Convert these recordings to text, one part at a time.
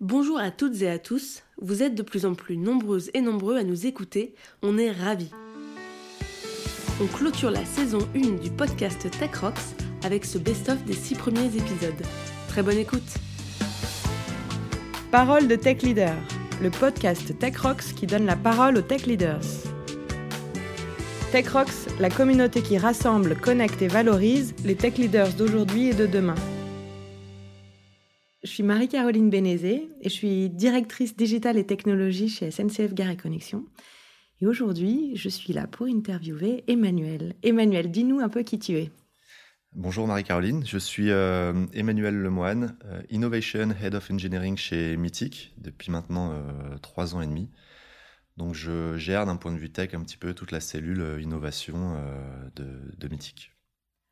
Bonjour à toutes et à tous, vous êtes de plus en plus nombreuses et nombreux à nous écouter, on est ravis. On clôture la saison 1 du podcast Tech Rocks avec ce best-of des 6 premiers épisodes. Très bonne écoute Parole de Tech Leader, le podcast Tech Rocks qui donne la parole aux Tech Leaders. Tech Rocks, la communauté qui rassemble, connecte et valorise les Tech Leaders d'aujourd'hui et de demain. Je suis Marie-Caroline Bénézé et je suis directrice digitale et technologie chez SNCF Gare et Connexion. Et aujourd'hui, je suis là pour interviewer Emmanuel. Emmanuel, dis-nous un peu qui tu es. Bonjour Marie-Caroline, je suis euh, Emmanuel Lemoine, euh, Innovation Head of Engineering chez Mythic depuis maintenant euh, trois ans et demi. Donc je gère d'un point de vue tech un petit peu toute la cellule innovation de, de Mythic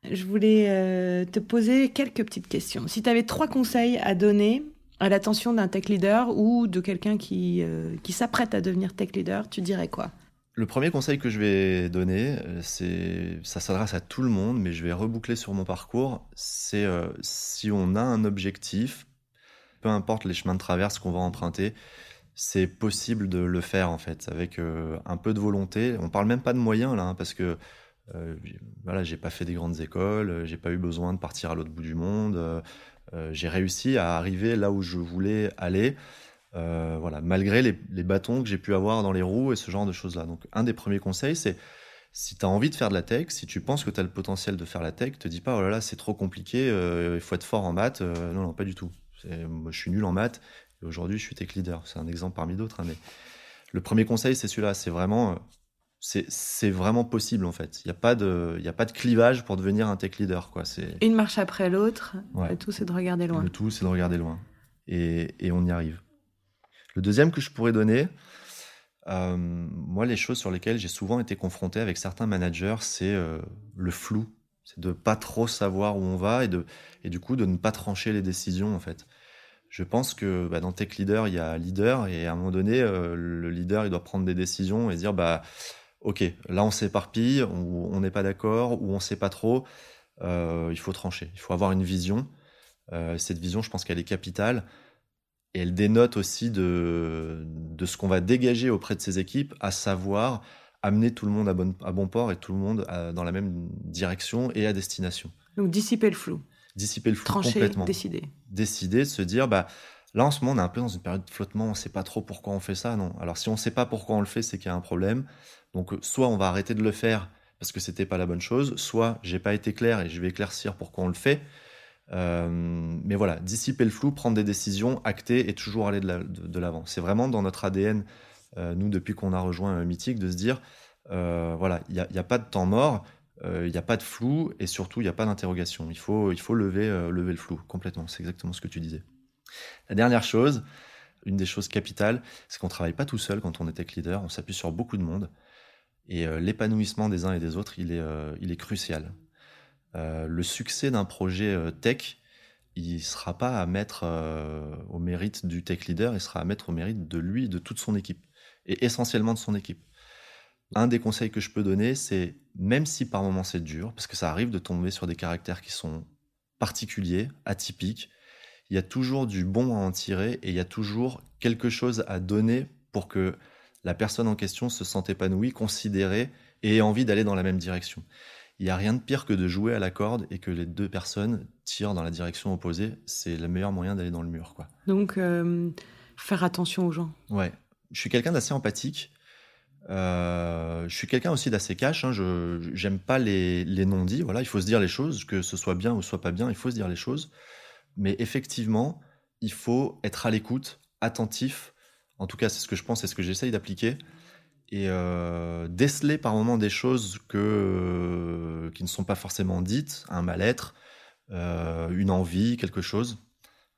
je voulais euh, te poser quelques petites questions. Si tu avais trois conseils à donner à l'attention d'un tech leader ou de quelqu'un qui, euh, qui s'apprête à devenir tech leader, tu dirais quoi? Le premier conseil que je vais donner, euh, c'est ça s'adresse à tout le monde, mais je vais reboucler sur mon parcours. C'est si on a un objectif, peu importe les chemins de traverse qu'on va emprunter, c'est possible de le faire en fait, avec un peu de volonté. On parle même pas de moyens là, hein, parce que voilà, j'ai pas fait des grandes écoles, euh, j'ai pas eu besoin de partir à l'autre bout du monde. Euh, j'ai réussi à arriver là où je voulais aller. voilà, malgré les, bâtons que j'ai pu avoir dans les roues et ce genre de choses-là. Donc, un des premiers conseils, c'est si tu as envie de faire de la tech, si tu penses que tu as le potentiel de faire la tech, te dis pas, oh là là, c'est trop compliqué, il faut être fort en maths. non, non, pas du tout. Moi, je suis nul en maths et aujourd'hui, je suis tech leader. C'est un exemple parmi d'autres. Hein, mais le premier conseil, c'est celui-là. C'est vraiment c'est vraiment possible en fait. Il n'y a, pas de, a pas de clivage pour devenir un tech leader. Quoi. Une marche après l'autre, le tout c'est de regarder loin. Le tout c'est de regarder loin. Et, et, on y arrive. Le deuxième que je pourrais donner, euh, moi les choses sur lesquelles j'ai souvent été confronté avec certains managers, c'est euh, le flou. C'est de pas trop savoir où on va et, de, et du coup de ne pas trancher les décisions en fait. Je pense que bah, dans Tech Leader, il y a leader et à un moment donné, euh, le leader il doit prendre des décisions et dire bah ok, là on s'éparpille, on n'est pas d'accord, ou on ne sait pas trop, euh, il faut trancher, il faut avoir une vision. Euh, cette vision, je pense qu'elle est capitale, et elle dénote aussi de, de ce qu'on va dégager auprès de ces équipes, à savoir amener tout le monde à bon, à bon port et tout le monde dans la même direction et à destination. Donc dissiper le flou. Dissiper le flou Trancher, complètement. décider. Décider, se dire, bah, Là, en ce moment, on est un peu dans une période de flottement, on ne sait pas trop pourquoi on fait ça, non. Alors, si on ne sait pas pourquoi on le fait, c'est qu'il y a un problème. Donc, soit on va arrêter de le faire parce que c'était pas la bonne chose, soit j'ai pas été clair et je vais éclaircir pourquoi on le fait. Euh, mais voilà, dissiper le flou, prendre des décisions, acter et toujours aller de l'avant. C'est vraiment dans notre ADN, euh, nous, depuis qu'on a rejoint Mythique, de se dire, euh, voilà, il n'y a, a, pas de temps mort, il n'y a pas de flou et surtout, il n'y a pas d'interrogation. Il faut, il faut lever, lever le flou complètement. C'est exactement ce que tu disais. La dernière chose, une des choses capitales, c'est qu'on ne travaille pas tout seul quand on est tech leader, on s'appuie sur beaucoup de monde. Et euh, l'épanouissement des uns et des autres, il est, euh, il est crucial. Euh, le succès d'un projet tech, il ne sera pas à mettre au mérite du tech leader, il sera à mettre au mérite de lui, de toute son équipe, et essentiellement de son équipe. Un des conseils que je peux donner, c'est même si par moments c'est dur, parce que ça arrive de tomber sur des caractères qui sont particuliers, atypiques, il y a toujours du bon à en tirer et il y a toujours quelque chose à donner pour que la personne en question se sente épanouie, considérée et ait envie d'aller dans la même direction. Il n'y a rien de pire que de jouer à la corde et que les deux personnes tirent dans la direction opposée. C'est le meilleur moyen d'aller dans le mur. Quoi. Donc, euh, faire attention aux gens. Ouais. Je suis quelqu'un d'assez empathique. Euh, je suis quelqu'un aussi d'assez cash. Hein. Je n'aime pas les, les non-dits. Voilà, il faut se dire les choses, que ce soit bien ou soit pas bien, il faut se dire les choses. Mais effectivement, il faut être à l'écoute, attentif. En tout cas, c'est ce que je pense, c'est ce que j'essaye d'appliquer. Et euh, déceler par moments des choses que, euh, qui ne sont pas forcément dites, un mal-être, euh, une envie, quelque chose.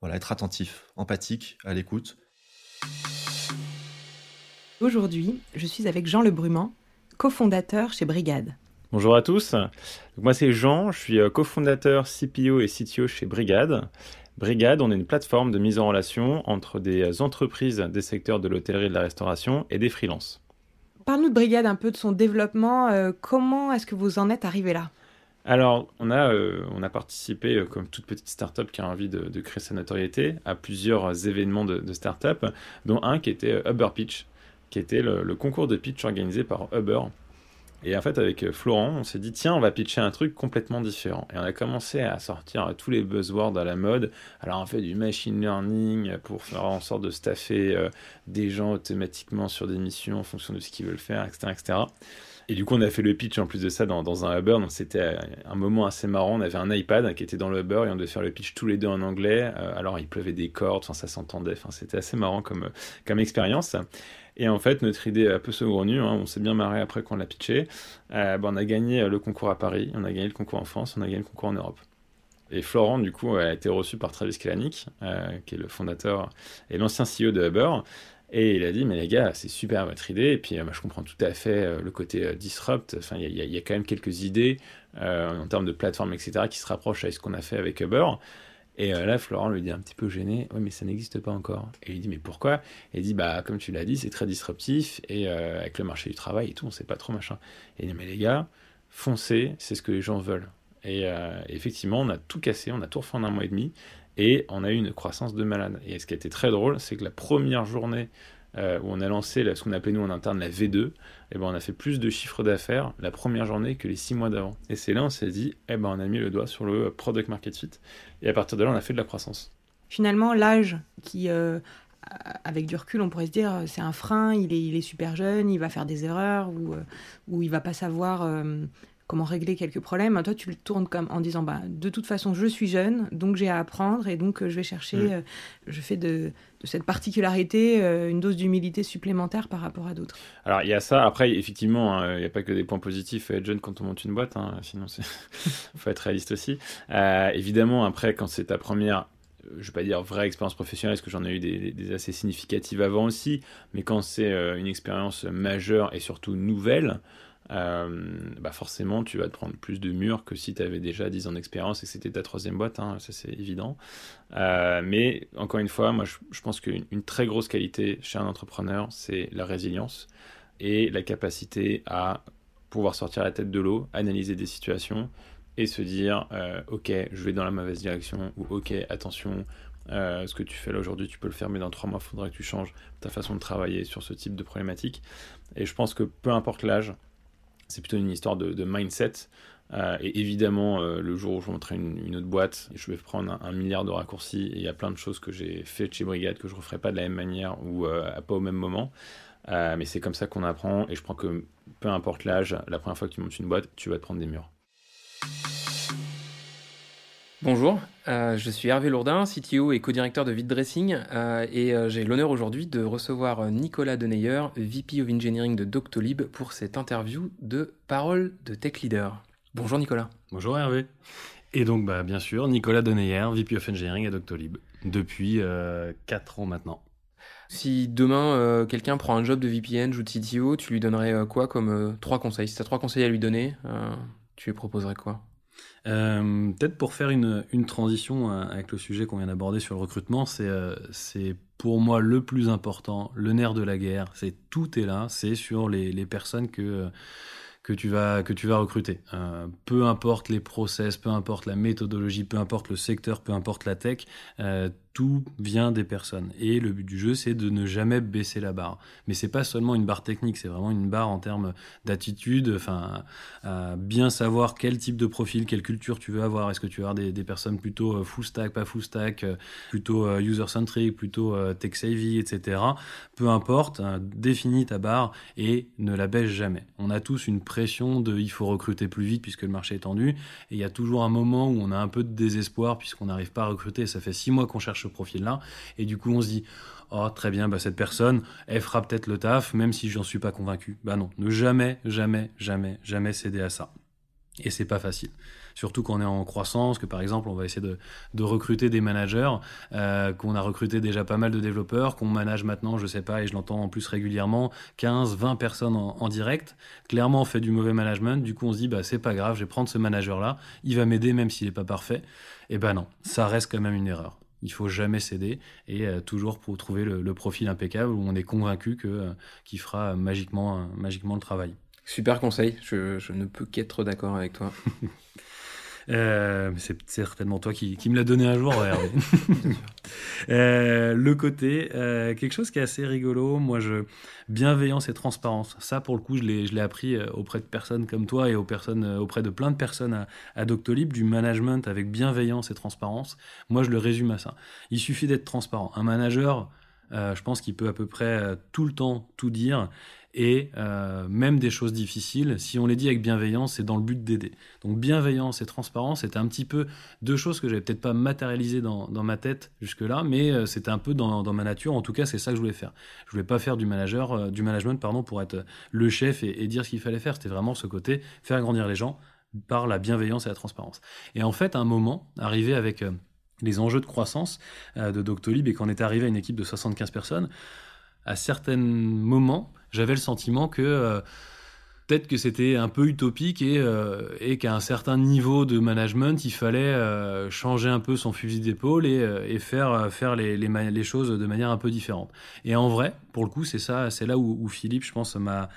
Voilà, être attentif, empathique, à l'écoute. Aujourd'hui, je suis avec Jean Le cofondateur chez Brigade. Bonjour à tous. Moi, c'est Jean. Je suis cofondateur, CPO et CTO chez Brigade. Brigade, on est une plateforme de mise en relation entre des entreprises des secteurs de l'hôtellerie et de la restauration et des freelances. Parle-nous de Brigade un peu de son développement. Euh, comment est-ce que vous en êtes arrivé là? Alors, on a, euh, on a participé, euh, comme toute petite startup qui a envie de, créer sa notoriété, à plusieurs événements de, de startup, dont un qui était Uber Pitch, qui était le, le, concours de pitch organisé par Uber, et en fait, avec euh, Florent, on s'est dit, tiens, on va pitcher un truc complètement différent. Et on a commencé à sortir tous les buzzwords à la mode. Alors, on fait du machine learning pour faire en sorte de staffer euh, des gens automatiquement sur des missions en fonction de ce qu'ils veulent faire, etc., etc. Et du coup, on a fait le pitch en plus de ça dans, un Uber. Donc, c'était un moment assez marrant. On avait un iPad qui était dans le Uber et on devait faire le pitch tous les deux en anglais. Euh, alors, il pleuvait des cordes, ça s'entendait. C'était assez marrant comme, comme expérience. Et en fait, notre idée un peu saugrenue, hein, on s'est bien marré après qu'on l'a pitché. Euh, ben, on a gagné le concours à Paris, on a gagné le concours en France, on a gagné le concours en Europe. Et Florent, du coup, a été reçu par Travis Kalanick, euh, qui est le fondateur et l'ancien CEO de Uber. Et il a dit, mais les gars, c'est super votre idée. Et puis, euh, je comprends tout à fait le côté disrupt. Enfin, il y, y, a quand même quelques idées en termes de plateforme, etc., qui se rapprochent avec ce qu'on a fait avec Uber. Et euh, là, Florent lui dit un petit peu gêné, ouais, mais ça n'existe pas encore. Et il lui dit, mais pourquoi? Et il dit, bah, comme tu l'as dit, c'est très disruptif, et euh, avec le marché du travail et tout, on sait pas trop machin. Et il dit, mais les gars, foncez, c'est ce que les gens veulent. Et euh, effectivement, on a tout cassé, on a tout refait en un mois et demi, et on a eu une croissance de malade. Et ce qui a été très drôle, c'est que la première journée où on a lancé ce qu'on appelait nous en interne la V2, eh ben, on a fait plus de chiffre d'affaires la première journée que les six mois d'avant. Et c'est là on s'est dit, eh ben, on a mis le doigt sur le product market fit. Et à partir de là, on a fait de la croissance. Finalement, l'âge qui, euh, avec du recul, on pourrait se dire, c'est un frein, il est, super jeune, il va faire des erreurs, ou, euh, ou il va pas savoir euh, comment régler quelques problèmes. Toi, tu le tournes comme en disant, bah, de toute façon, je suis jeune, donc j'ai à apprendre, et donc je vais chercher, mm. je fais de, de, cette particularité une dose d'humilité supplémentaire par rapport à d'autres. Alors, il y a ça. Après, effectivement, hein, il n'y a pas que des points positifs à être jeune quand on monte une boîte, hein, sinon il faut être réaliste aussi. évidemment, après, quand c'est ta première je vais pas dire vraie expérience professionnelle, parce que j'en ai eu des, assez significatives avant aussi, mais quand c'est une expérience majeure et surtout nouvelle, euh, bah forcément, tu vas te prendre plus de murs que si tu avais déjà 10 ans d'expérience et que c'était ta troisième boîte, hein, ça c'est évident. Euh, mais encore une fois, moi je, pense qu'une très grosse qualité chez un entrepreneur, c'est la résilience et la capacité à pouvoir sortir la tête de l'eau, analyser des situations et se dire euh, ok, je vais dans la mauvaise direction ou ok, attention, ce que tu fais là aujourd'hui, tu peux le faire, mais dans trois mois, il faudra que tu changes ta façon de travailler sur ce type de problématique. Et je pense que peu importe l'âge, c'est plutôt une histoire de, mindset. Euh, et évidemment, euh, le jour où je montrerai une, autre boîte, je vais prendre un, milliard de raccourcis. Il y a plein de choses que j'ai fait chez Brigade que je ne referai pas de la même manière ou euh, pas au même moment. mais c'est comme ça qu'on apprend. Et je crois que peu importe l'âge, la première fois que tu montes une boîte, tu vas te prendre des murs. Bonjour, euh, je suis Hervé Lourdin, CTO et co-directeur de Vite Dressing, euh, et euh, j'ai l'honneur aujourd'hui de recevoir Nicolas Deneyer, VP of Engineering de Doctolib, pour cette interview de Parole de Tech Leader. Bonjour Nicolas. Bonjour Hervé. Et donc, bah, bien sûr, Nicolas Deneyer, VP of Engineering à Doctolib, depuis 4 ans maintenant. Si demain quelqu'un prend un job de VPN ou de CTO, tu lui donnerais quoi comme trois conseils? Si tu as trois conseils à lui donner, tu lui proposerais quoi? Euh, peut-être pour faire une, transition euh, avec le sujet qu'on vient d'aborder sur le recrutement, c'est euh, c'est pour moi le plus important, le nerf de la guerre. C'est tout est là, c'est sur les, les personnes que que tu vas que tu vas recruter. peu importe les process, peu importe la méthodologie, peu importe le secteur, peu importe la tech, tout vient des personnes. Et le but du jeu, c'est de ne jamais baisser la barre. Mais c'est pas seulement une barre technique, c'est vraiment une barre en termes d'attitude, enfin, bien savoir quel type de profil, quelle culture tu veux avoir. Est-ce que tu veux avoir des, personnes plutôt euh, full stack, pas full stack, euh, plutôt euh, user-centric, plutôt tech savvy, etc. Peu importe, hein, définis ta barre et ne la baisse jamais. On a tous une pression de il faut recruter plus vite puisque le marché est tendu. Et il y a toujours un moment où on a un peu de désespoir puisqu'on n'arrive pas à recruter. Ça fait six mois qu'on cherche ce profil-là. Et du coup, on se dit, oh, très bien, bah, cette personne, elle fera peut-être le taf, même si j'en suis pas convaincu. Bah non, ne jamais, jamais, jamais, jamais céder à ça. Et c'est pas facile. Surtout quand on est en croissance, que par exemple on va essayer de, recruter des managers, euh, qu'on a recruté déjà pas mal de développeurs, qu'on manage maintenant, je sais pas, et je l'entends en plus régulièrement, 15, 20 personnes en, direct. Clairement on fait du mauvais management, du coup on se dit bah c'est pas grave, je vais prendre ce manager là, il va m'aider même s'il est pas parfait. Et ben non, ça reste quand même une erreur. Il faut jamais céder et euh, toujours pour trouver le, profil impeccable où on est convaincu que euh, qu'il fera magiquement magiquement le travail. Super conseil, je, je ne peux qu'être d'accord avec toi. Euh, c'est certainement toi qui, qui me l'as donné un jour, Hervé. euh, le côté, euh, quelque chose qui est assez rigolo, moi, je, bienveillance et transparence. Ça, pour le coup, je l'ai appris auprès de personnes comme toi et aux personnes, auprès de plein de personnes à, à Doctolib, du management avec bienveillance et transparence. Moi, je le résume à ça. Il suffit d'être transparent. Un manager, euh, je pense qu'il peut à peu près euh, tout le temps tout dire et euh, même des choses difficiles, si on les dit avec bienveillance, c'est dans le but d'aider. Donc bienveillance et transparence, c'était un petit peu deux choses que j'avais peut-être pas matérialisées dans, ma tête jusque-là, mais euh, c'était un peu dans, ma nature. En tout cas, c'est ça que je voulais faire. Je voulais pas faire du manager, euh, du management, pardon, pour être le chef et, dire ce qu'il fallait faire. C'était vraiment ce côté faire grandir les gens par la bienveillance et la transparence. Et en fait, à un moment, arrivé avec les enjeux de croissance de Doctolib et qu'on est arrivé à une équipe de 75 personnes, à certains moments, j'avais le sentiment que euh, peut-être que c'était un peu utopique et, euh, et qu'à un certain niveau de management, il fallait euh, changer un peu son fusil d'épaule et, faire, faire les, choses de manière un peu différente. Et en vrai, pour le coup, c'est ça, c'est là où, où, Philippe, je pense, m'a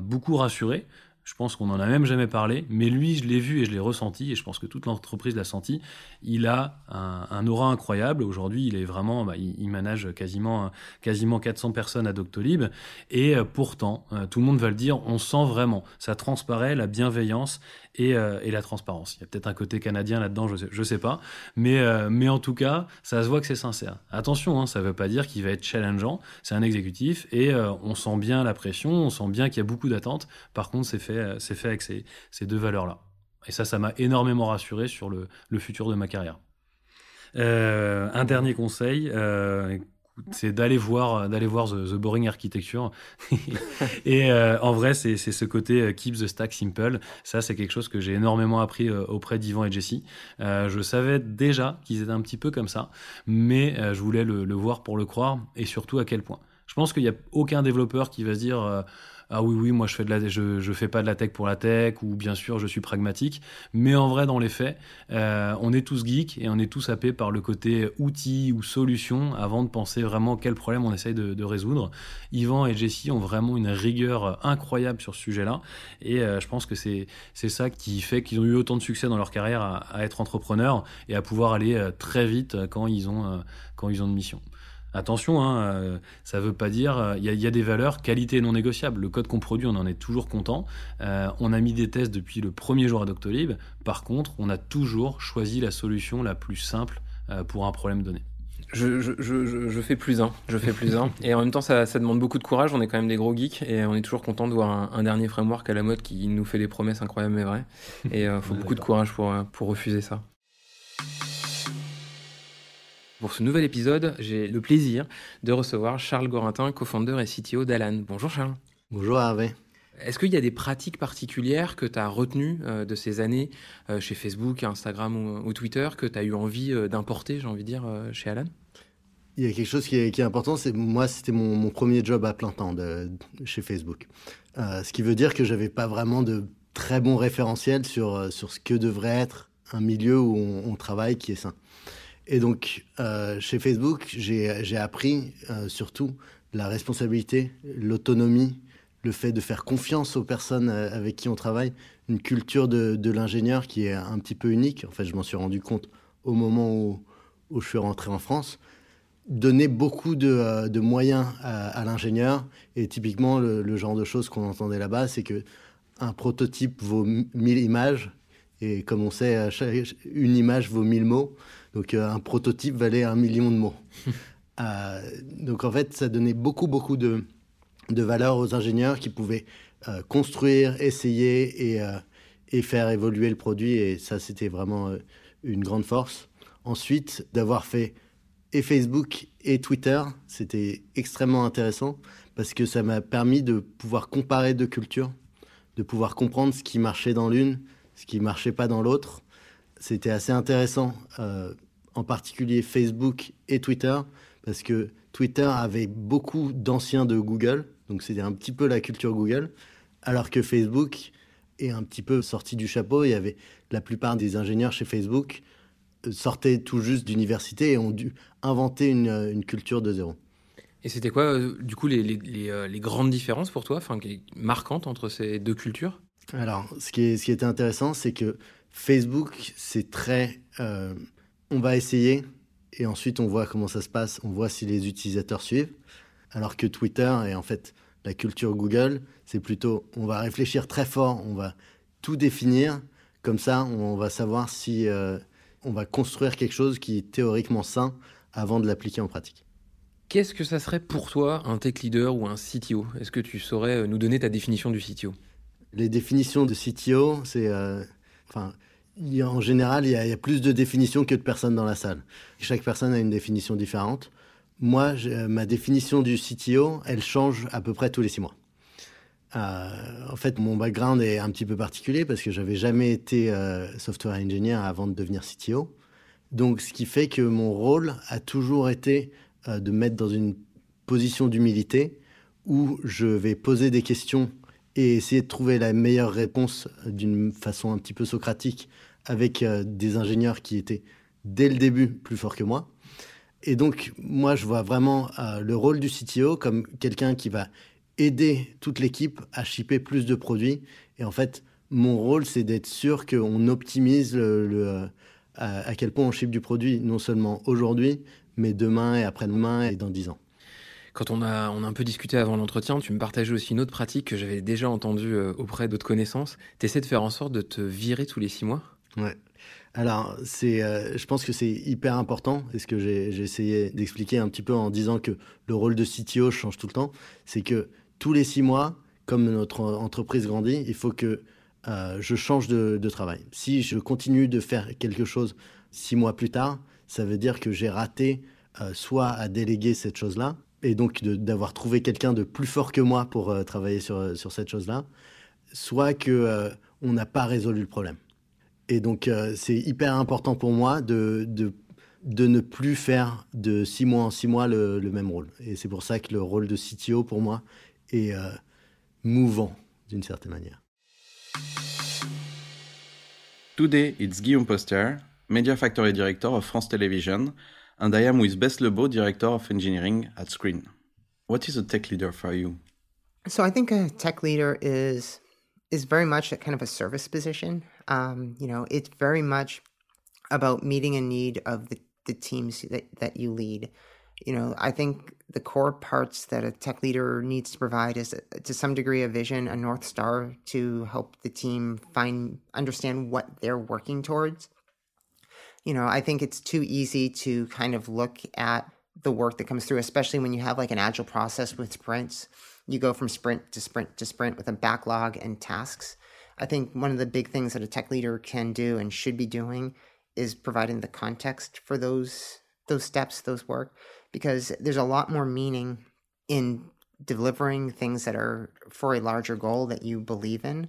beaucoup rassuré. Je pense qu'on n'en a même jamais parlé, mais lui, je l'ai vu et je l'ai ressenti, et je pense que toute l'entreprise l'a senti. Il a un, aura incroyable. Aujourd'hui, il est vraiment, bah, il, il, manage quasiment, quasiment 400 personnes à Doctolib, et euh, pourtant, euh, tout le monde va le dire, on sent vraiment, ça transparaît la bienveillance et, euh, et la transparence. Il y a peut-être un côté canadien là-dedans, je je sais pas, mais, euh, mais en tout cas, ça se voit que c'est sincère. Attention, hein, ça veut pas dire qu'il va être challengeant. C'est un exécutif et euh, on sent bien la pression, on sent bien qu'il y a beaucoup d'attentes. Par contre, c'est fait, avec ces, deux valeurs-là. Et ça, ça m'a énormément rassuré sur le, futur de ma carrière. Un dernier conseil, c'est d'aller voir d'aller voir the, Boring Architecture. Et euh, en vrai c'est ce côté euh, keep the stack simple. Ça c'est quelque chose que j'ai énormément appris euh, auprès d'Ivan et Jesse. Euh, je savais déjà qu'ils étaient un petit peu comme ça mais euh, je voulais le, le, voir pour le croire et surtout à quel point je pense qu'il n'y a aucun développeur qui va se dire euh, ah oui oui moi je fais de la je, je fais pas de la tech pour la tech ou bien sûr je suis pragmatique. Mais en vrai dans les faits euh, on est tous geeks et on est tous happés par le côté outil ou solution avant de penser vraiment quel problème on essaye de, de résoudre. Yvan et Jessie ont vraiment une rigueur incroyable sur ce sujet là et euh, je pense que c'est c'est ça qui fait qu'ils ont eu autant de succès dans leur carrière à, être entrepreneurs et à pouvoir aller très vite quand ils ont quand ils ont une mission Attention, hein, euh, ça ne veut pas dire. Il euh, y, y, a des valeurs qualité non négociables. Le code qu'on produit, on en est toujours content. Euh, on a mis des tests depuis le premier jour à Doctolib. Par contre, on a toujours choisi la solution la plus simple euh, pour un problème donné. Je, je, je, je, fais plus un, je fais plus un. Et en même temps, ça, ça, demande beaucoup de courage. On est quand même des gros geeks et on est toujours content de voir un, un dernier framework à la mode qui nous fait des promesses incroyables mais vraies. Et il euh, faut beaucoup de courage pour, pour refuser ça. Pour ce nouvel épisode, j'ai le plaisir de recevoir Charles Gorintin, co-founder et CTO d'Alan. Bonjour Charles. Bonjour Hervé. Est-ce qu'il y a des pratiques particulières que tu as retenues euh, de ces années euh, chez Facebook, Instagram ou, ou Twitter que tu as eu envie euh, d'importer, j'ai envie de dire, chez Alan? Il y a quelque chose qui est, qui est important, c'est moi c'était mon, mon, premier job à plein temps de, de chez Facebook. Ce qui veut dire que j'avais pas vraiment de très bons référentiels sur, sur ce que devrait être un milieu où on, on travaille qui est sain. Et donc, euh, chez Facebook, j'ai appris euh, surtout la responsabilité, l'autonomie, le fait de faire confiance aux personnes euh, avec qui on travaille, une culture de, l'ingénieur qui est un petit peu unique. En fait, je m'en suis rendu compte au moment où, je suis rentré en France. Donner beaucoup de, moyens à, l'ingénieur, et typiquement, le, le, genre de choses qu'on entendait là-bas, c'est que un prototype vaut 1000 images, et comme on sait, une image vaut 1000 mots. Donc euh, un prototype valait un million de mots. euh, donc en fait, ça donnait beaucoup, beaucoup de, de valeur aux ingénieurs qui pouvaient euh, construire, essayer et, et, faire évoluer le produit. Et ça, c'était vraiment une grande force. Ensuite, d'avoir fait et Facebook et Twitter, c'était extrêmement intéressant parce que ça m'a permis de pouvoir comparer deux cultures, de pouvoir comprendre ce qui marchait dans l'une, ce qui marchait pas dans l'autre c'était assez intéressant, euh, en particulier Facebook et Twitter, parce que Twitter avait beaucoup d'anciens de Google, donc c'était un petit peu la culture Google, alors que Facebook est un petit peu sorti du chapeau. Il y avait la plupart des ingénieurs chez Facebook euh, sortaient tout juste d'université et ont dû inventer une, une culture de zéro. Et c'était quoi, euh, du coup, les, les, les, euh, les, grandes différences pour toi, enfin, marquantes entre ces deux cultures? Alors, ce qui, est, ce qui était intéressant, c'est que Facebook, c'est très. Euh, on va essayer et ensuite on voit comment ça se passe, on voit si les utilisateurs suivent. Alors que Twitter et en fait la culture Google, c'est plutôt on va réfléchir très fort, on va tout définir. Comme ça, on va savoir si on va construire quelque chose qui est théoriquement sain avant de l'appliquer en pratique. Qu'est-ce que ça serait pour toi un tech leader ou un CTO Est-ce que tu saurais euh, nous donner ta définition du CTO Les définitions de CTO, c'est. Euh, enfin, en général, il y, a, plus de définitions que de personnes dans la salle. Chaque personne a une définition différente. Moi, ma définition du CTO, elle change à peu près tous les six mois. Euh, en fait, mon background est un petit peu particulier parce que j'avais jamais été software engineer avant de devenir CTO. Donc, ce qui fait que mon rôle a toujours été euh, de mettre dans une position d'humilité où je vais poser des questions et essayer de trouver la meilleure réponse d'une façon un petit peu socratique avec euh, des ingénieurs qui étaient dès le début plus forts que moi. Et donc, moi, je vois vraiment euh, le rôle du CTO comme quelqu'un qui va aider toute l'équipe à shipper plus de produits. Et en fait, mon rôle, c'est d'être sûr qu'on optimise le, à, quel point on ship du produit, non seulement aujourd'hui, mais demain et après-demain et dans dix ans. Quand on a, on a un peu discuté avant l'entretien, tu me partageais aussi une autre pratique que j'avais déjà entendue euh, auprès d'autres connaissances. Tu essaies de faire en sorte de te virer tous les six mois? Ouais. Alors, euh, je pense que c'est hyper important, et ce que j'ai essayé d'expliquer un petit peu en disant que le rôle de CTO change tout le temps, c'est que tous les six mois, comme notre entreprise grandit, il faut que euh, je change de, travail. Si je continue de faire quelque chose six mois plus tard, ça veut dire que j'ai raté soit à déléguer cette chose-là, et donc d'avoir trouvé quelqu'un de plus fort que moi pour euh, travailler sur, euh, sur cette chose-là, soit que on n'a pas résolu le problème. Et donc c'est hyper important pour moi de, de, de, ne plus faire de six mois en six mois le, le même rôle. Et c'est pour ça que le rôle de CTO pour moi est mouvant d'une certaine manière. Today, it's Guillaume Poster, Media Factory Director of France Television, and I am with Bess Lebeau, Director of Engineering at Screen. What is a tech leader for you? So I think a tech leader is is very much a kind of a service position. Um, you know, it's very much about meeting a need of the, the teams that, that you lead. You know, I think the core parts that a tech leader needs to provide is to some degree a vision, a north star to help the team find understand what they're working towards you know, I think it's too easy to kind of look at the work that comes through, especially when you have like an agile process with sprints. You go from sprint to sprint to sprint with a backlog and tasks. I think one of the big things that a tech leader can do and should be doing is providing the context for those those steps, those work, because there's a lot more meaning in delivering things that are for a larger goal that you believe in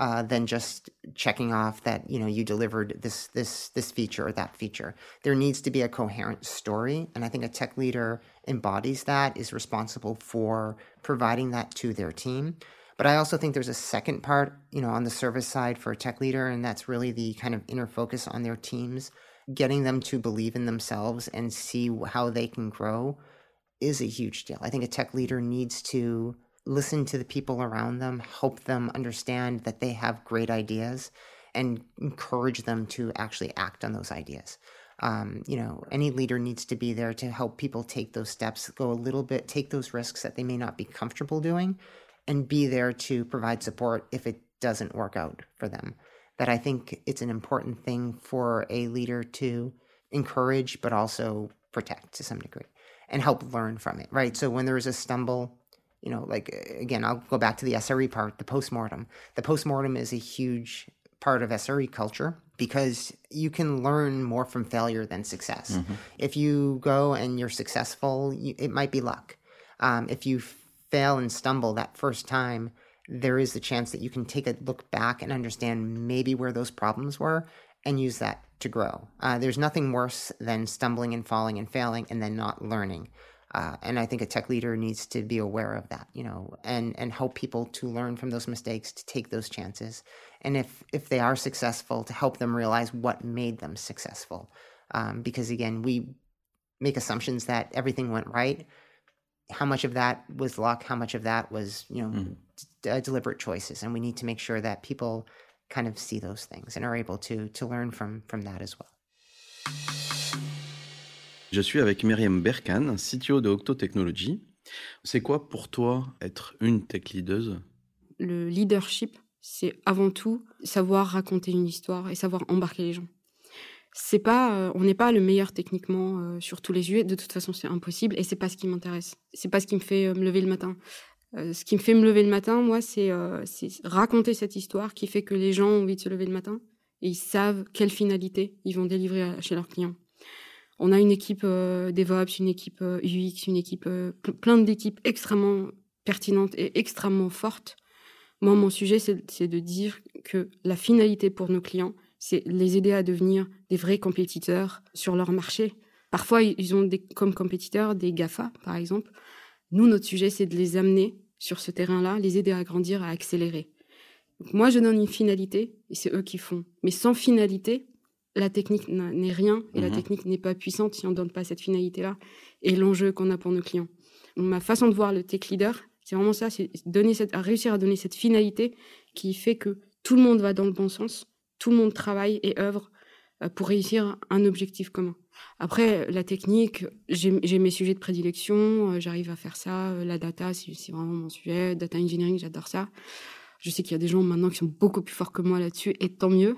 uh, than just checking off that you know you delivered this this this feature or that feature. There needs to be a coherent story, and I think a tech leader embodies that, is responsible for providing that to their team. But I also think there's a second part, you know, on the service side for a tech leader, and that's really the kind of inner focus on their teams, getting them to believe in themselves and see how they can grow is a huge deal. I think a tech leader needs to listen to the people around them, help them understand that they have great ideas, and encourage them to actually act on those ideas. Um, you know, any leader needs to be there to help people take those steps, go a little bit, take those risks that they may not be comfortable doing, and be there to provide support if it doesn't work out for them. That I think it's an important thing for a leader to encourage, but also protect to some degree and help learn from it, right? So when there is a stumble, you know, like again, I'll go back to the SRE part, the postmortem. The postmortem is a huge part of SRE culture because you can learn more from failure than success. Mm-hmm. If you go and you're successful, you, it might be luck. Um, if you fail and stumble that first time, there is the chance that you can take a look back and understand maybe where those problems were and use that to grow. Uh, there's nothing worse than stumbling and falling and failing and then not learning. Uh, and I think a tech leader needs to be aware of that, you know, and and help people to learn from those mistakes, to take those chances, and if if they are successful, to help them realize what made them successful. Um, because again, we make assumptions that everything went right. how much of that was luck, how much of that was, you know, Mm. d- uh, deliberate choices. And we need to make sure that people kind of see those things and are able to to learn from from that as well. Je suis avec Myriam Berkan, CTO de Octo Technology. C'est quoi pour toi être une tech leaduse? Le leadership, c'est avant tout savoir raconter une histoire et savoir embarquer les gens. C'est pas, euh, on n'est pas le meilleur techniquement euh, sur tous les sujets. De toute façon, c'est impossible et c'est pas ce qui m'intéresse. C'est pas ce qui me fait euh, me lever le matin. Ce qui me fait me lever le matin, moi, c'est raconter cette histoire qui fait que les gens ont envie de se lever le matin et ils savent quelle finalité ils vont délivrer chez leurs clients. On a une équipe euh, DevOps, une équipe euh, UX, une équipe, euh, ple- plein d'équipes extrêmement pertinentes et extrêmement fortes. Moi, mon sujet, c'est de dire que la finalité pour nos clients, c'est les aider à devenir des vrais compétiteurs sur leur marché. Parfois, ils- ont des, comme compétiteurs des GAFA, par exemple. Nous, notre sujet, c'est de les amener sur ce terrain-là, les aider à grandir, à accélérer. Moi, je donne une finalité et c'est eux qui font. Mais sans finalité, la technique n'est rien et la Mhm. technique n'est pas puissante si on ne donne pas cette finalité-là et l'enjeu qu'on a pour nos clients. Donc, ma façon de voir le tech leader, c'est vraiment ça, c'est donner cette, réussir à donner cette finalité qui fait que tout le monde va dans le bon sens, tout le monde travaille et œuvre euh, pour réussir un objectif commun. Après, la technique, j'ai mes sujets de prédilection, euh, j'arrive à faire ça, euh, la data, c'est vraiment mon sujet, data engineering, j'adore ça. Je sais qu'il y a des gens maintenant qui sont beaucoup plus forts que moi là-dessus, et tant mieux.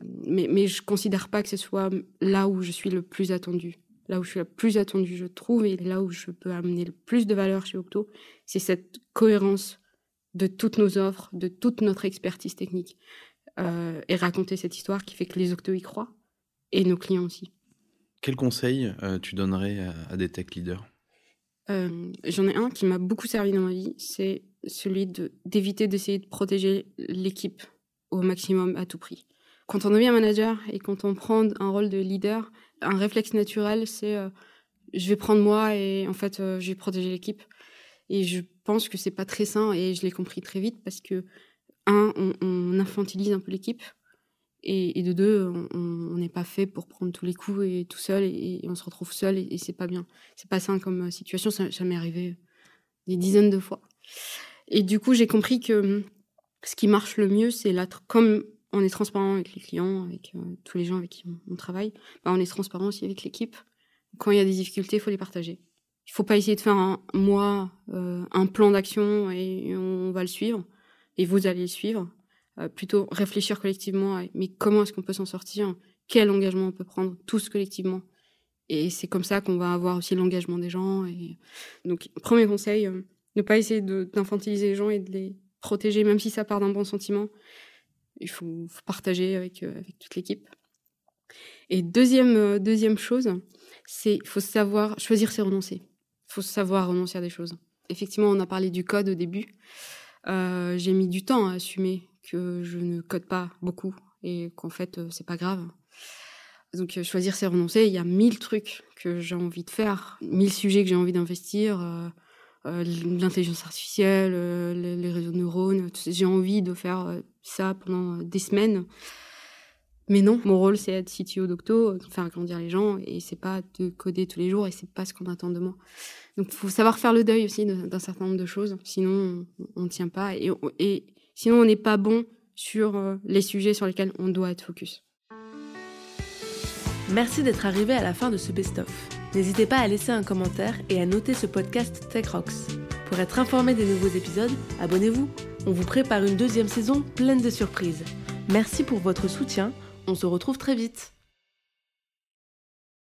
Mais, mais je considère pas que ce soit là où je suis le plus attendu. Là où je suis la plus attendue, je trouve, et là où je peux amener le plus de valeur chez Octo, c'est cette cohérence de toutes nos offres, de toute notre expertise technique, euh, et raconter cette histoire qui fait que les Octo y croient, et nos clients aussi. Quel conseil euh, tu donnerais à, à des tech leaders? Euh, J'en ai un qui m'a beaucoup servi dans ma vie, c'est celui de- d'éviter d'essayer de protéger l'équipe au maximum à tout prix. Quand on devient manager et quand on prend un rôle de leader, un réflexe naturel, c'est euh, je vais prendre moi et en fait euh, je vais protéger l'équipe. Et je pense que c'est pas très sain et je l'ai compris très vite parce que un, on, infantilise un peu l'équipe et, de deux, on- n'est pas fait pour prendre tous les coups et tout seul et, on se retrouve seul et, et c'est pas bien. C'est pas sain comme euh, situation, ça, m'est arrivé des dizaines de fois. Et du coup, j'ai compris que ce qui marche le mieux, c'est l'être comme on est transparent avec les clients, avec euh, tous les gens avec qui on, travaille, bah, on est transparent aussi avec l'équipe. Quand il y a des difficultés, il faut les partager. Il faut pas essayer de faire un moi euh, un plan d'action et on va le suivre et vous allez le suivre. Euh, plutôt réfléchir collectivement mais comment est-ce qu'on peut s'en sortir? Quel engagement on peut prendre tous collectivement? Et c'est comme ça qu'on va avoir aussi l'engagement des gens. Donc premier conseil, ne pas essayer d'infantiliser les gens et de les protéger, même si ça part d'un bon sentiment. Il faut, partager avec, euh, avec toute l'équipe. Et deuxième, euh, deuxième chose, c'est faut savoir choisir ses renoncer. Il faut savoir renoncer à des choses. Effectivement, on a parlé du code au début. Euh, J'ai mis du temps à assumer que je ne code pas beaucoup et qu'en fait, c'est pas grave. Donc, choisir c'est renoncer. Il y a mille trucs que j'ai envie de faire, mille sujets que j'ai envie d'investir. l'intelligence artificielle, les, réseaux de neurones. J'ai envie de faire ça pendant euh, des semaines. Mais non, mon rôle c'est être CTO d'Octo, euh, faire grandir les gens et c'est pas de coder tous les jours et c'est pas ce qu'on attend de moi. Donc faut savoir faire le deuil aussi d'un certain nombre de choses, sinon on ne tient pas et, et sinon on n'est pas bon sur euh, les sujets sur lesquels on doit être focus. Merci d'être arrivé à la fin de ce best-of. N'hésitez pas à laisser un commentaire et à noter ce podcast Tech Rocks. Pour être informé des nouveaux épisodes, abonnez-vous. On vous prépare une deuxième saison pleine de surprises. Merci pour votre soutien. On se retrouve très vite.